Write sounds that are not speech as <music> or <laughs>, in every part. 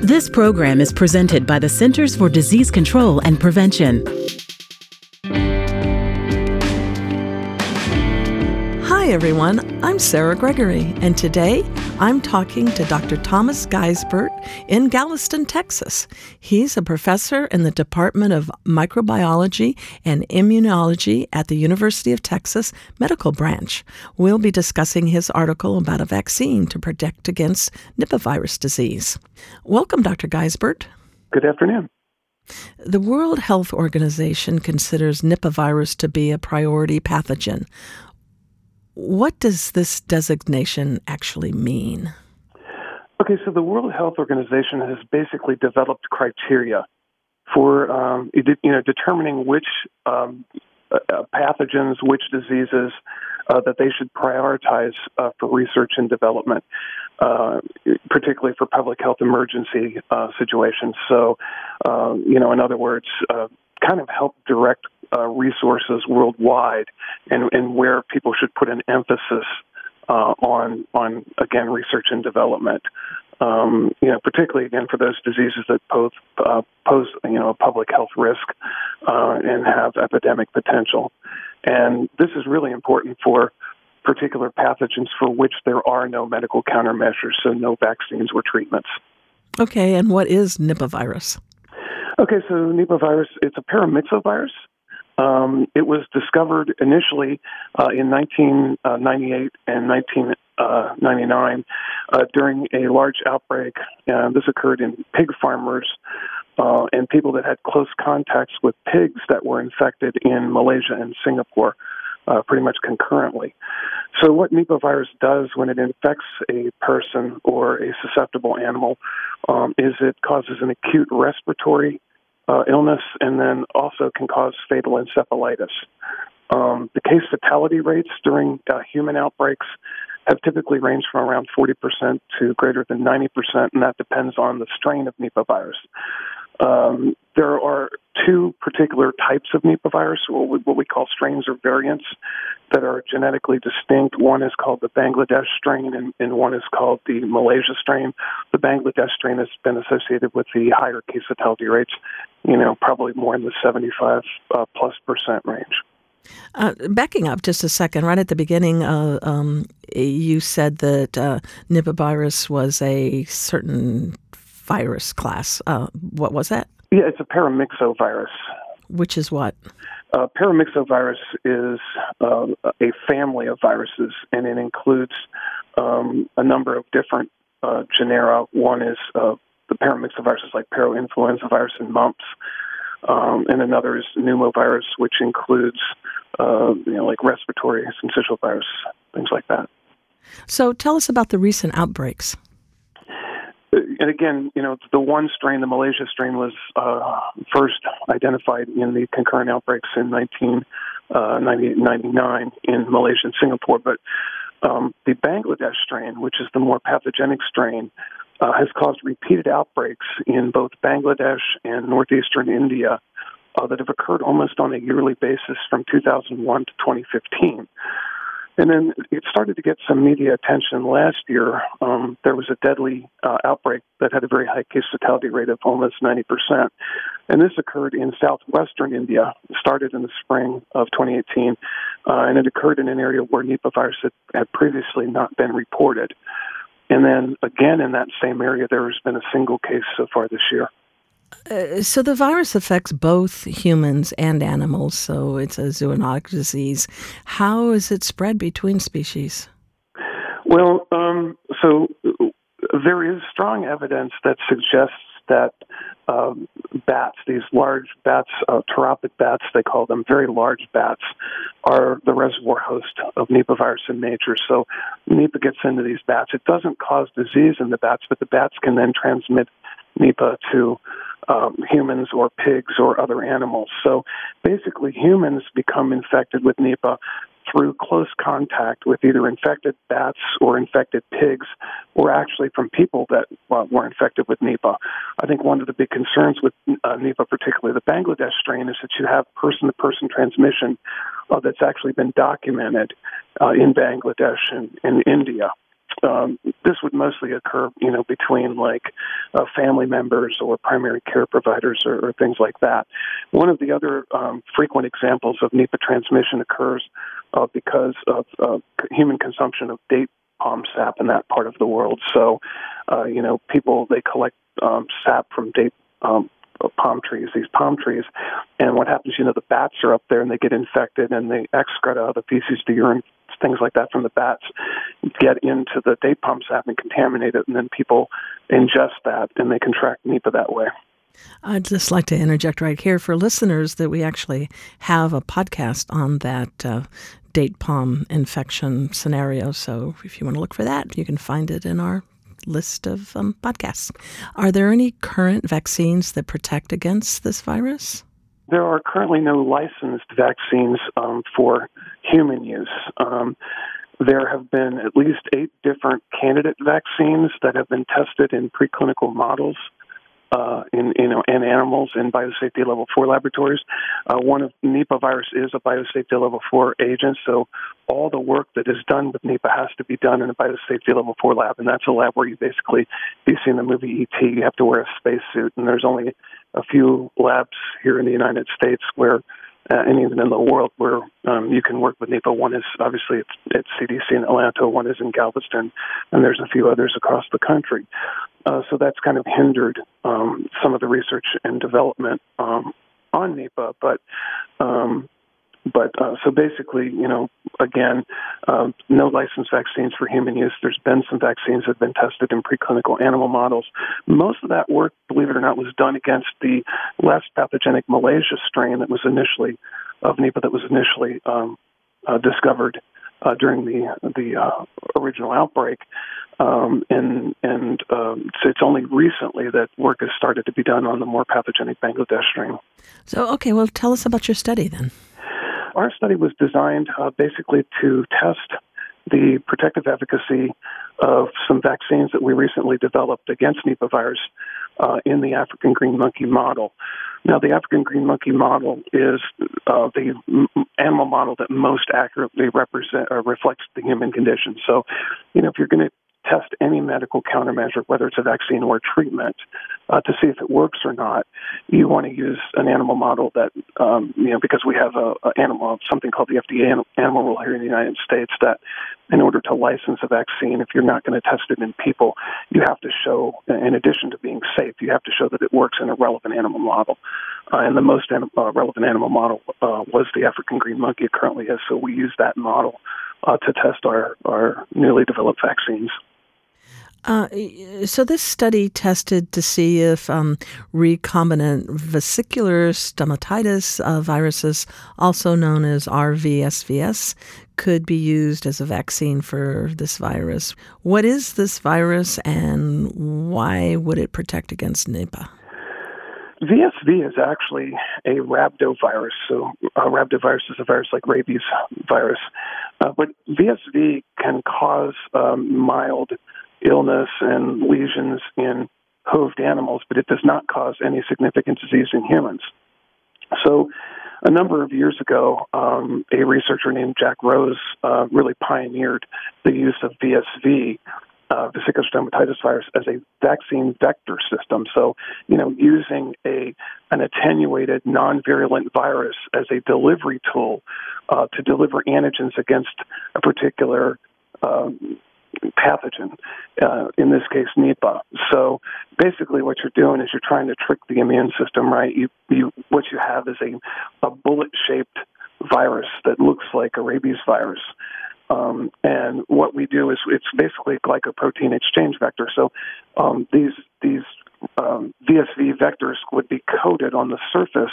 This program is presented by the Centers for Disease Control and Prevention. Hi, everyone. I'm Sarah Gregory, and today I'm talking to Dr. Thomas Geisbert in Galveston, Texas. He's a professor in the Department of Microbiology and Immunology at the University of Texas Medical Branch. We'll be discussing his article about a vaccine to protect against Nipah virus disease. Welcome, Dr. Geisbert. Good afternoon. The World Health Organization considers Nipah virus to be a priority pathogen. What does this designation actually mean? Okay, so the World Health Organization has basically developed criteria for um, you know determining which um, uh, uh, pathogens, which diseases uh, that they should prioritize uh, for research and development, uh, particularly for public health emergency uh, situations. So, you know, in other words, kind of help direct uh, resources worldwide and, and where people should put an emphasis uh, on on again research and development. Um, you know, particularly again for those diseases that pose uh, pose you know a public health risk uh, and have epidemic potential. And this is really important for particular pathogens for which there are no medical countermeasures, so no vaccines or treatments. Okay, and what is Nipah virus? Okay, so Nipah virus, it's a paramyxovirus. Um, it was discovered initially uh, in 1998 and 1999 uh, during a large outbreak. Uh, this occurred in pig farmers uh, and people that had close contacts with pigs that were infected in Malaysia and Singapore. Uh, pretty much concurrently. So, what Nipah virus does when it infects a person or a susceptible animal um, is it causes an acute respiratory uh, illness and then also can cause fatal encephalitis. Um, the case fatality rates during uh, human outbreaks have typically ranged from around 40% to greater than 90%, and that depends on the strain of Nipah virus. Um, there are two particular types of Nipah virus, what we call strains or variants, that are genetically distinct. One is called the Bangladesh strain, and, and one is called the Malaysia strain. The Bangladesh strain has been associated with the higher case fatality rates, you know, probably more in the 75 uh, plus percent range. Uh, backing up just a second, right at the beginning, uh, um, you said that uh, Nipah virus was a certain virus class. Uh, what was that? Yeah, it's a paramyxovirus. Which is what? Uh, paramyxovirus is uh, a family of viruses, and it includes um, a number of different uh, genera. One is uh, the paramyxoviruses like parainfluenza virus and mumps, um, and another is pneumovirus, which includes uh, you know like respiratory syncytial virus, things like that. So, tell us about the recent outbreaks and again, you know, the one strain, the Malaysia strain, was uh, first identified in the concurrent outbreaks in 1999 uh, in Malaysia and Singapore. But um, the Bangladesh strain, which is the more pathogenic strain, uh, has caused repeated outbreaks in both Bangladesh and northeastern India uh, that have occurred almost on a yearly basis from 2001 to 2015. And then it started to get some media attention last year. Um, there was a deadly uh, outbreak that had a very high case fatality rate of almost 90%. And this occurred in southwestern India, it started in the spring of 2018, uh, and it occurred in an area where Nipah virus had, had previously not been reported. And then again in that same area, there has been a single case so far this year. Uh, so the virus affects both humans and animals, so it's a zoonotic disease. How is it spread between species? Well, um, so there is strong evidence that suggests that um, bats, these large bats, uh, pteropic bats, they call them, very large bats, are the reservoir host of Nipah virus in nature. So Nipah gets into these bats. It doesn't cause disease in the bats, but the bats can then transmit Nipah to um, humans or pigs or other animals. So basically, humans become infected with Nipah through close contact with either infected bats or infected pigs, or actually from people that uh, were infected with Nipah. I think one of the big concerns with uh, Nipah, particularly the Bangladesh strain, is that you have person to person transmission uh, that's actually been documented uh, in Bangladesh and in India. Um, this would mostly occur, you know, between like uh, family members or primary care providers or, or things like that. One of the other um, frequent examples of NEPA transmission occurs uh, because of uh, human consumption of date palm sap in that part of the world. So, uh, you know, people they collect um, sap from date um, palm trees, these palm trees, and what happens? You know, the bats are up there and they get infected, and the excreta, the feces, the urine, things like that from the bats get into the date palm sap and contaminate it, and then people ingest that and they contract Nipah that way. I'd just like to interject right here for listeners that we actually have a podcast on that uh, date palm infection scenario. So if you want to look for that, you can find it in our list of um, podcasts. Are there any current vaccines that protect against this virus? There are currently no licensed vaccines um, for human use. Um, there have been at least eight different candidate vaccines that have been tested in preclinical models uh, in, in, in animals in biosafety level four laboratories. Uh, one of Nipah virus is a biosafety level four agent, so all the work that is done with Nipah has to be done in a biosafety level four lab, and that's a lab where you basically, if you've seen the movie ET, you have to wear a spacesuit, and there's only a few labs here in the United States where uh, and even in the world where um, you can work with Nipah. One is obviously at, CDC in Atlanta, one is in Galveston, and there's a few others across the country. Uh, so that's kind of hindered um, some of the research and development um, on Nipah. But um, but uh, so basically, you know, again, um, no licensed vaccines for human use. There's been some vaccines that have been tested in preclinical animal models. Most of that work, believe it or not, was done against the less pathogenic Malaysia strain that was initially of Nipah that was initially um, uh, discovered uh, during the the uh, original outbreak, um, and and um, so it's only recently that work has started to be done on the more pathogenic Bangladesh strain. So, okay, well, tell us about your study then. Our study was designed uh, basically to test the protective efficacy of some vaccines that we recently developed against Nipah virus uh, in the African green monkey model. Now, the African green monkey model is uh, the animal model that most accurately represent or reflects the human condition. So, you know, if you're going to test any medical countermeasure, whether it's a vaccine or a treatment, uh, to see if it works or not. You want to use an animal model that, um, you know, because we have a, a animal, something called the FDA animal rule here in the United States that in order to license a vaccine, if you're not going to test it in people, you have to show, in addition to being safe, you have to show that it works in a relevant animal model. Uh, and the most anim- uh, relevant animal model uh, was the African green monkey. It currently is, so we use that model uh, to test our, our newly developed vaccines. Uh, so this study tested to see if um, recombinant vesicular stomatitis uh, viruses, also known as RVSVS, could be used as a vaccine for this virus. What is this virus, and why would it protect against Nipah? VSV is actually a rhabdovirus. So, uh, rhabdovirus is a virus like rabies virus, uh, but VSV can cause um, mild illness and lesions in hooved animals, but it does not cause any significant disease in humans. So, a number of years ago, um, a researcher named Jack Rose uh, really pioneered the use of VSV, uh, vesicular stomatitis virus, as a vaccine vector system. So, you know, using a an attenuated, non-virulent virus as a delivery tool uh, to deliver antigens against a particular um, pathogen, uh, in this case Nipah. So basically, what you're doing is you're trying to trick the immune system, right? You, you, what you have is a, a bullet-shaped virus that looks like a rabies virus. Um, and what we do is it's basically a glycoprotein exchange vector. So um, these these um, VSV vectors would be coated on the surface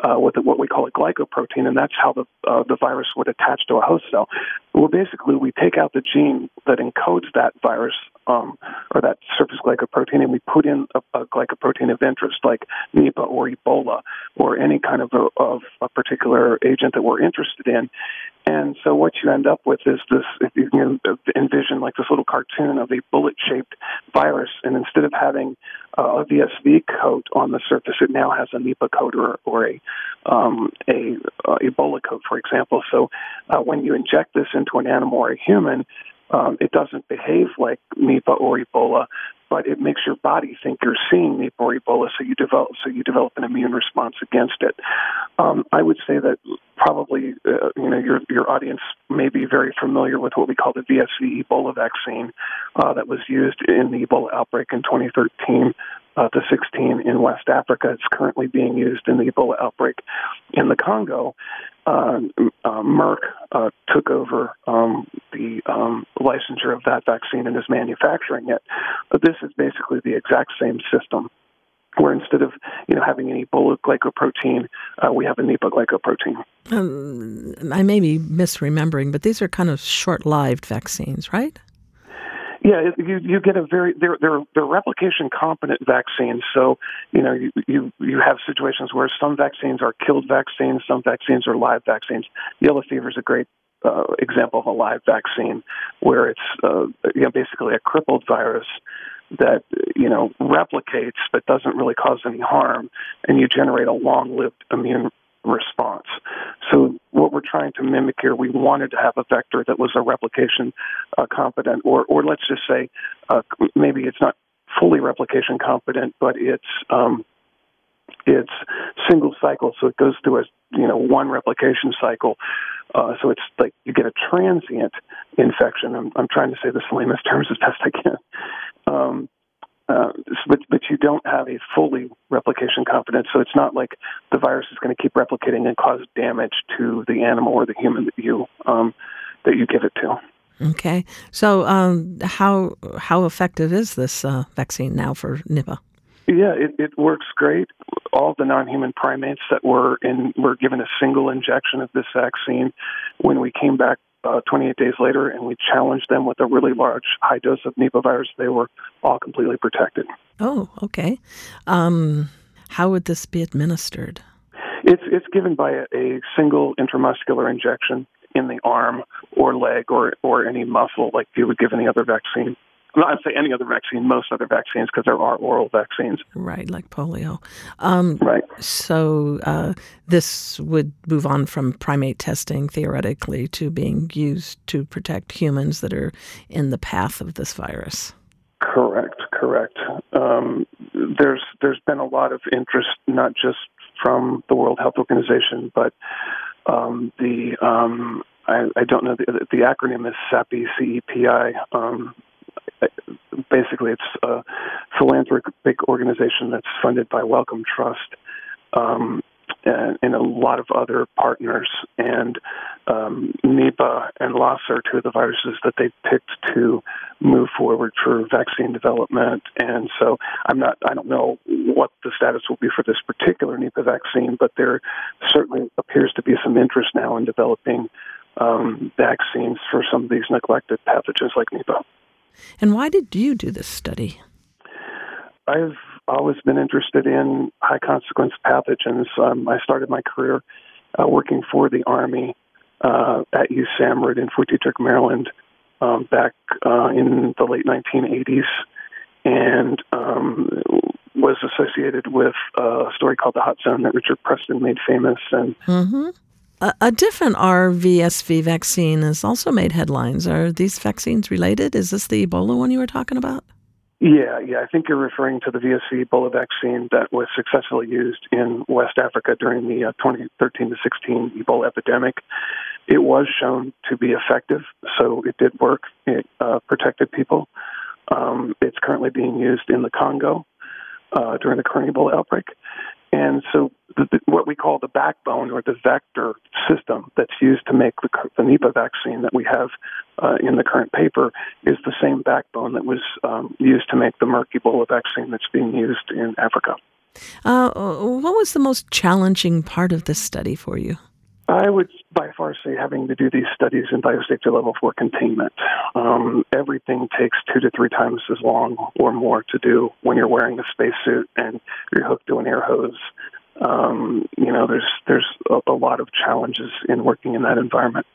uh, with what we call a glycoprotein, and that's how the uh, the virus would attach to a host cell. Well, basically, we take out the gene that encodes that virus um, or that surface glycoprotein, and we put in a, a glycoprotein of interest like Nipah or Ebola or any kind of a, of a particular agent that we're interested in. And so what you end up with is this, if you can envision like this little cartoon of a bullet-shaped virus, and instead of having uh, a VSV coat on the surface, it now has a Nipah coat or, or a, um, a uh, Ebola coat, for example. So uh, when you inject this into an animal or a human, Um, it doesn't behave like Nipah or Ebola, but it makes your body think you're seeing Nipah or Ebola, so you develop so you develop an immune response against it. Um, I would say that probably uh, you know your your audience may be very familiar with what we call the VSV Ebola vaccine uh, that was used in the Ebola outbreak in 2013 uh, to 16 in West Africa. It's currently being used in the Ebola outbreak in the Congo. Uh, uh, Merck uh, took over um, the um, licensure of that vaccine and is manufacturing it. But this is basically the exact same system where instead of you know having an Ebola glycoprotein, uh, we have a Nipah glycoprotein. Um, I may be misremembering, but these are kind of short-lived vaccines, right? Yeah, you you get a very they're they're they're replication competent vaccines. So you know you you you have situations where some vaccines are killed vaccines, some vaccines are live vaccines. Yellow fever is a great uh, example of a live vaccine where it's uh, you know basically a crippled virus that you know replicates but doesn't really cause any harm, and you generate a long-lived immune response. So what we're trying to mimic here, we wanted to have a vector that was a replication uh, competent, or or let's just say uh, maybe it's not fully replication competent, but it's um, it's single cycle, so it goes through a you know one replication cycle. Uh, so it's like you get a transient infection. I'm, I'm trying to say this in layman's terms as best I can. Um, uh, but but you don't have a fully replication confidence. So it's not like the virus is going to keep replicating and cause damage to the animal or the human that you um, that you give it to. Okay, so um, how how effective is this uh, vaccine now for Nipah? Yeah, it, it works great. All the non-human primates that were in were given a single injection of this vaccine. When we came back uh, 28 days later, and we challenged them with a really large high dose of Nipah virus. They were all completely protected. Oh, okay. Um, how would this be administered? It's it's given by a, a single intramuscular injection in the arm or leg or or any muscle, like you would give any other vaccine not say any other vaccine, most other vaccines, because there are oral vaccines. Right, like polio. Um, right. So uh, this would move on from primate testing theoretically to being used to protect humans that are in the path of this virus. Correct. Correct. Um, there's there's been a lot of interest, not just from the World Health Organization, but um, the um, I, I, don't know the, the acronym is CEPI, C-E-P-I, um, basically it's a philanthropic organization that's funded by Wellcome Trust um, and, and, a lot of other partners. And um, Nipah and Lassa are two of the viruses that they picked to move forward for vaccine development. And so I'm not, I don't know what the status will be for this particular Nipah vaccine, but there certainly appears to be some interest now in developing um, vaccines for some of these neglected pathogens like Nipah. And why did you do this study? I've always been interested in high consequence pathogens. Um, I started my career uh, working for the Army uh, at USAMRIID in Fort Detrick, Maryland, um, back uh, in the late 1980s, and um, was associated with a story called the Hot Zone that Richard Preston made famous. And mm-hmm. A, different RVSV vaccine has also made headlines. Are these vaccines related? Is this the Ebola one you were talking about? Yeah, yeah. I think you're referring to the VSV Ebola vaccine that was successfully used in West Africa during the uh, 2013 to 16 Ebola epidemic. It was shown to be effective, so it did work. It uh, protected people. Um, it's currently being used in the Congo uh, during the current Ebola outbreak. And so, the, the, what we call the backbone or the vector system that's used to make the, the Nipah vaccine that we have uh, in the current paper is the same backbone that was um, used to make the Merck Ebola vaccine that's being used in Africa. Uh, what was the most challenging part of this study for you? I would by far say having to do these studies in biosafety level four containment. Um, everything takes two to three times as long or more to do when you're wearing a spacesuit and you're hooked to an air hose. Um, you know, there's there's a, a lot of challenges in working in that environment.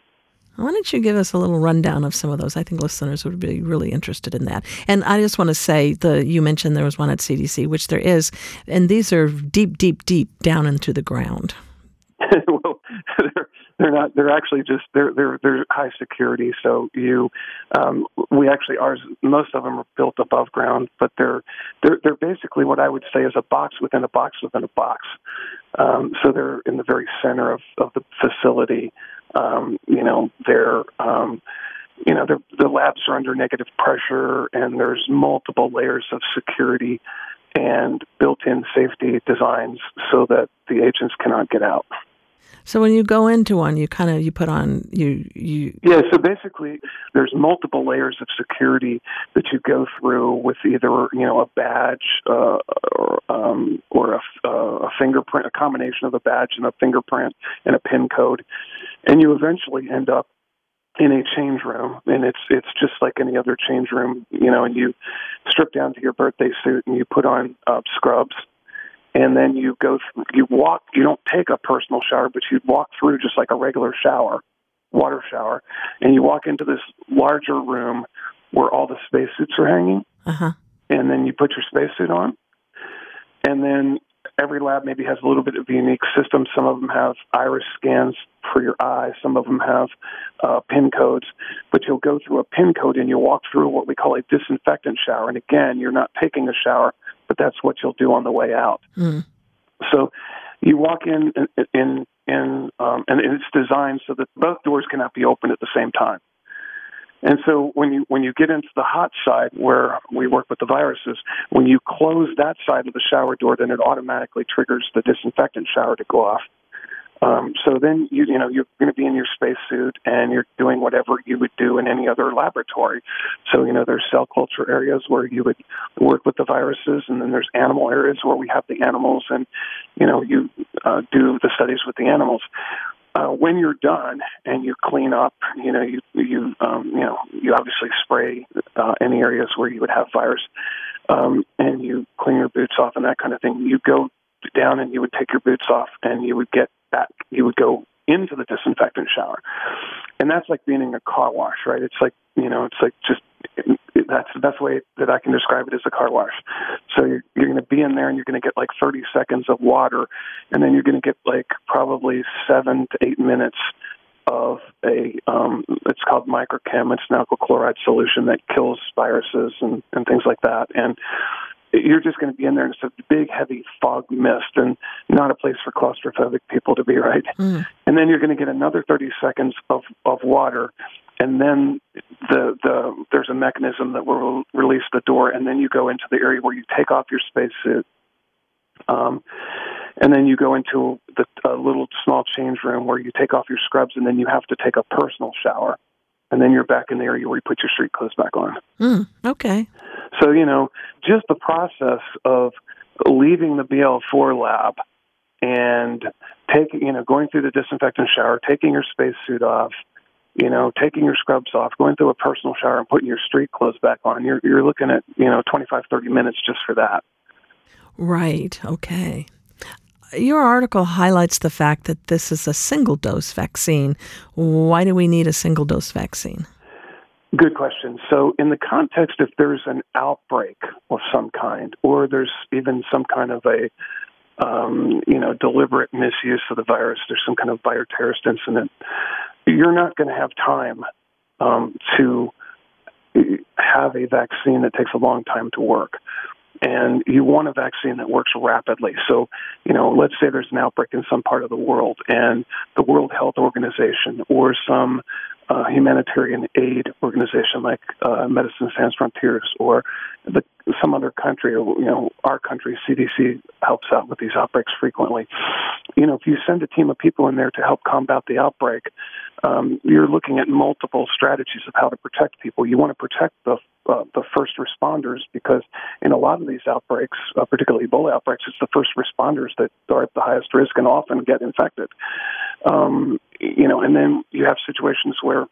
Why don't you give us a little rundown of some of those? I think listeners would be really interested in that. And I just want to say the you mentioned there was one at CDC, which there is, and these are deep, deep, deep down into the ground. <laughs> well, <laughs> they're not. They're actually just they're they're they're high security. So you, um, we actually ours most of them are built above ground, but they're they're they're basically what I would say is a box within a box within a box. Um, so they're in the very center of of the facility. Um, you know, they're um, you know, the labs are under negative pressure, and there's multiple layers of security and built-in safety designs so that the agents cannot get out. So when you go into one, you kind of you put on you you. Yeah. So basically, there's multiple layers of security that you go through with either you know a badge uh, or um, or a, a fingerprint, a combination of a badge and a fingerprint and a PIN code, and you eventually end up in a change room and it's it's just like any other change room you know and you strip down to your birthday suit and you put on uh, scrubs and then you go through, you walk you don't take a personal shower but you walk through just like a regular shower water shower and you walk into this larger room where all the spacesuits are hanging uh-huh. and then you put your spacesuit on and then every lab maybe has a little bit of a unique system. Some of them have iris scans for your eyes. Some of them have uh, PIN codes. But you'll go through a PIN code and you'll walk through what we call a disinfectant shower. And again, you're not taking a shower, but that's what you'll do on the way out. Mm. So you walk in in in, in um, and it's designed so that both doors cannot be opened at the same time. And so when you when you get into the hot side where we work with the viruses, when you close that side of the shower door, then it automatically triggers the disinfectant shower to go off. Um, so then you you know you're going to be in your spacesuit and you're doing whatever you would do in any other laboratory. So you know there's cell culture areas where you would work with the viruses, and then there's animal areas where we have the animals, and you know you uh, do the studies with the animals uh, when you're done and you clean up, you know, you you um, you know, you obviously spray uh, any areas where you would have virus, um, and you clean your boots off and that kind of thing. You go down and you would take your boots off and you would get You would go into the disinfectant shower, and that's like being in a car wash, right? It's like you know, it's like just that's the best way that I can describe it as a car wash. So you're, you're going to be in there and you're going to get like 30 seconds of water, and then you're going to get like probably seven to eight minutes of a um, it's called microchem. It's an alkyl chloride solution that kills viruses and, and things like that. And you're just going to be in there and it's a big, heavy fog mist and not a place for claustrophobic people to be, right? Mm. And then you're going to get another 30 seconds of, of water and then the the there's a mechanism that will release the door, and then you go into the area where you take off your spacesuit, um, and then you go into the a little small change room where you take off your scrubs, and then you have to take a personal shower, and then you're back in the area where you put your street clothes back on. Mm, okay. So you know, just the process of leaving the BL4 lab and taking you know going through the disinfectant shower, taking your spacesuit off you know, taking your scrubs off, going through a personal shower, and putting your street clothes back on. You're you're looking at you know 25, 30 minutes just for that. Right. Okay. Your article highlights the fact that this is a single dose vaccine. Why do we need a single dose vaccine? Good question. So, in the context, if there's an outbreak of some kind, or there's even some kind of a um, you know, deliberate misuse of the virus, there's some kind of bioterrorist incident, you're not going to have time um, to have a vaccine that takes a long time to work. And you want a vaccine that works rapidly. So, you know, let's say there's an outbreak in some part of the world, and the World Health Organization or some uh, humanitarian aid organization like uh, Medicine Sans Frontiers or the, some other country, or you know, our country, CDC helps out with these outbreaks frequently. You know, if you send a team of people in there to help combat the outbreak, um, you're looking at multiple strategies of how to protect people. You want to protect the uh, the first responders because in a lot of these outbreaks, uh, particularly Ebola outbreaks, it's the first responders that are at the highest risk and often get infected. Um, you know, and then you have situations where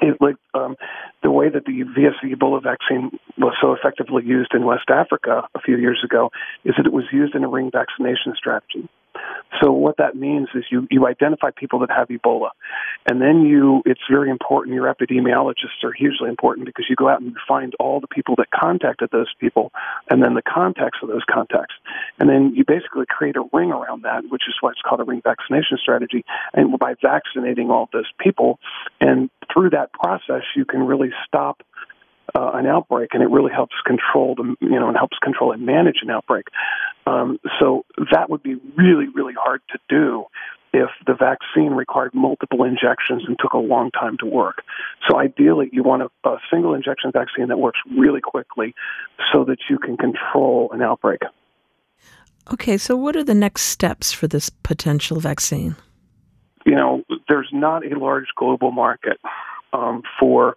it, like um, the way that the VSV Ebola vaccine was so effectively used in West Africa a few years ago is that it was used in a ring vaccination strategy. So what that means is you, you identify people that have Ebola. And then you, it's very important, your epidemiologists are hugely important because you go out and find all the people that contacted those people and then the contacts of those contacts. And then you basically create a ring around that, which is why it's called a ring vaccination strategy. And by vaccinating all those people, and through that process, you can really stop uh, an outbreak, and it really helps control the you know and helps control and manage an outbreak. Um, so that would be really really hard to do if the vaccine required multiple injections and took a long time to work. So ideally, you want a, a single injection vaccine that works really quickly, so that you can control an outbreak. Okay, so what are the next steps for this potential vaccine? You know, there's not a large global market um, for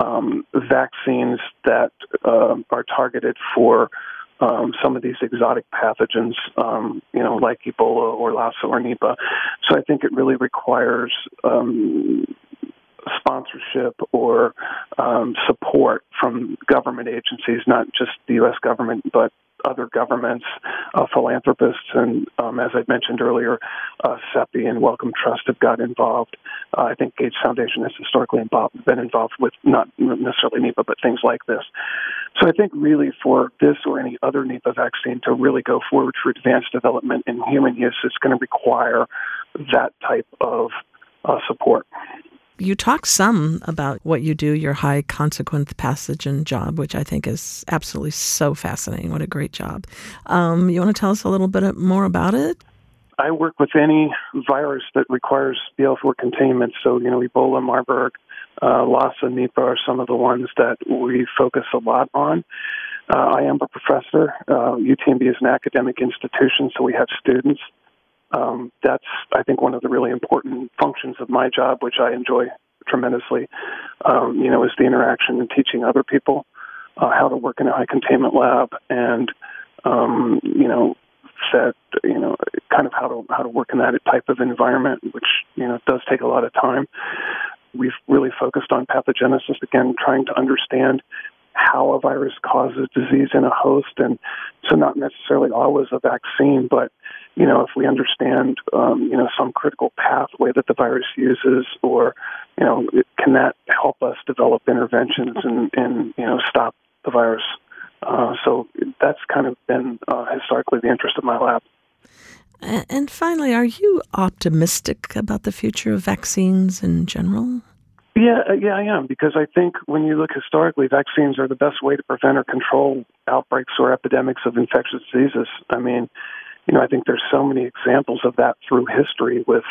um, vaccines that uh, are targeted for um, some of these exotic pathogens, um, you know, like Ebola or Lassa or Nipah. So I think it really requires um, sponsorship or um, support from government agencies, not just the U.S. government, but other governments, uh, philanthropists, and um, as I mentioned earlier, uh, CEPI and Wellcome Trust have got involved. Uh, I think Gates Foundation has historically involved, been involved with not necessarily Nipah, but things like this. So I think really for this or any other Nipah vaccine to really go forward for advanced development in human use, it's going to require that type of uh, support. You talk some about what you do, your high consequence pathogen job, which I think is absolutely so fascinating. What a great job. Um, you want to tell us a little bit more about it? I work with any virus that requires BL4 containment. So, you know, Ebola, Marburg, uh, Lassa, Nipah are some of the ones that we focus a lot on. Uh, I am a professor. Uh, UTMB is an academic institution, so we have students um, that's I think one of the really important functions of my job, which I enjoy tremendously. Um, you know, is the interaction and teaching other people uh, how to work in a high containment lab, and um, you know, set you know, kind of how to how to work in that type of environment, which you know does take a lot of time. We've really focused on pathogenesis again, trying to understand how a virus causes disease in a host, and so not necessarily always a vaccine, but you know, if we understand, um, you know, some critical pathway that the virus uses, or, you know, can that help us develop interventions and, and you know, stop the virus? Uh, so that's kind of been uh, historically the interest of my lab. And finally, are you optimistic about the future of vaccines in general? Yeah, uh, yeah, I am because I think when you look historically, vaccines are the best way to prevent or control outbreaks or epidemics of infectious diseases. I mean, you know, I think there's so many examples of that through history with,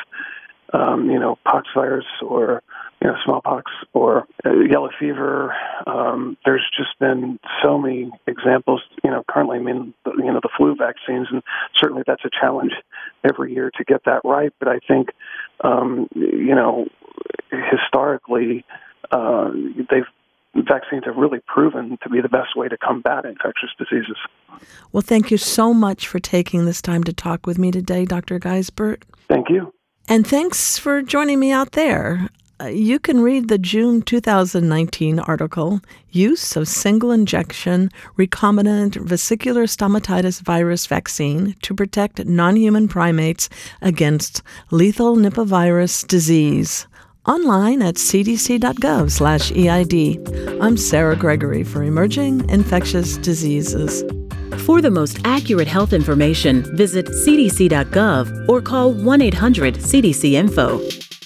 um, you know, pox virus or, you know, smallpox or uh, yellow fever. Um, there's just been so many examples, you know, currently, I mean, you know, the flu vaccines, and certainly that's a challenge every year to get that right. But I think, um, you know, historically, uh, they've vaccines have really proven to be the best way to combat infectious diseases. Well, thank you so much for taking this time to talk with me today, Dr. Geisbert. Thank you. And thanks for joining me out there. Uh, you can read the June 2019 article, Use of Single Injection Recombinant Vesicular Stomatitis Virus Vaccine to Protect Non Human Primates Against Lethal Nipah Virus Disease online at cdc.gov/eid. I'm Sarah Gregory for Emerging Infectious Diseases. For the most accurate health information, visit cdc.gov or call 1-800-CDC-INFO.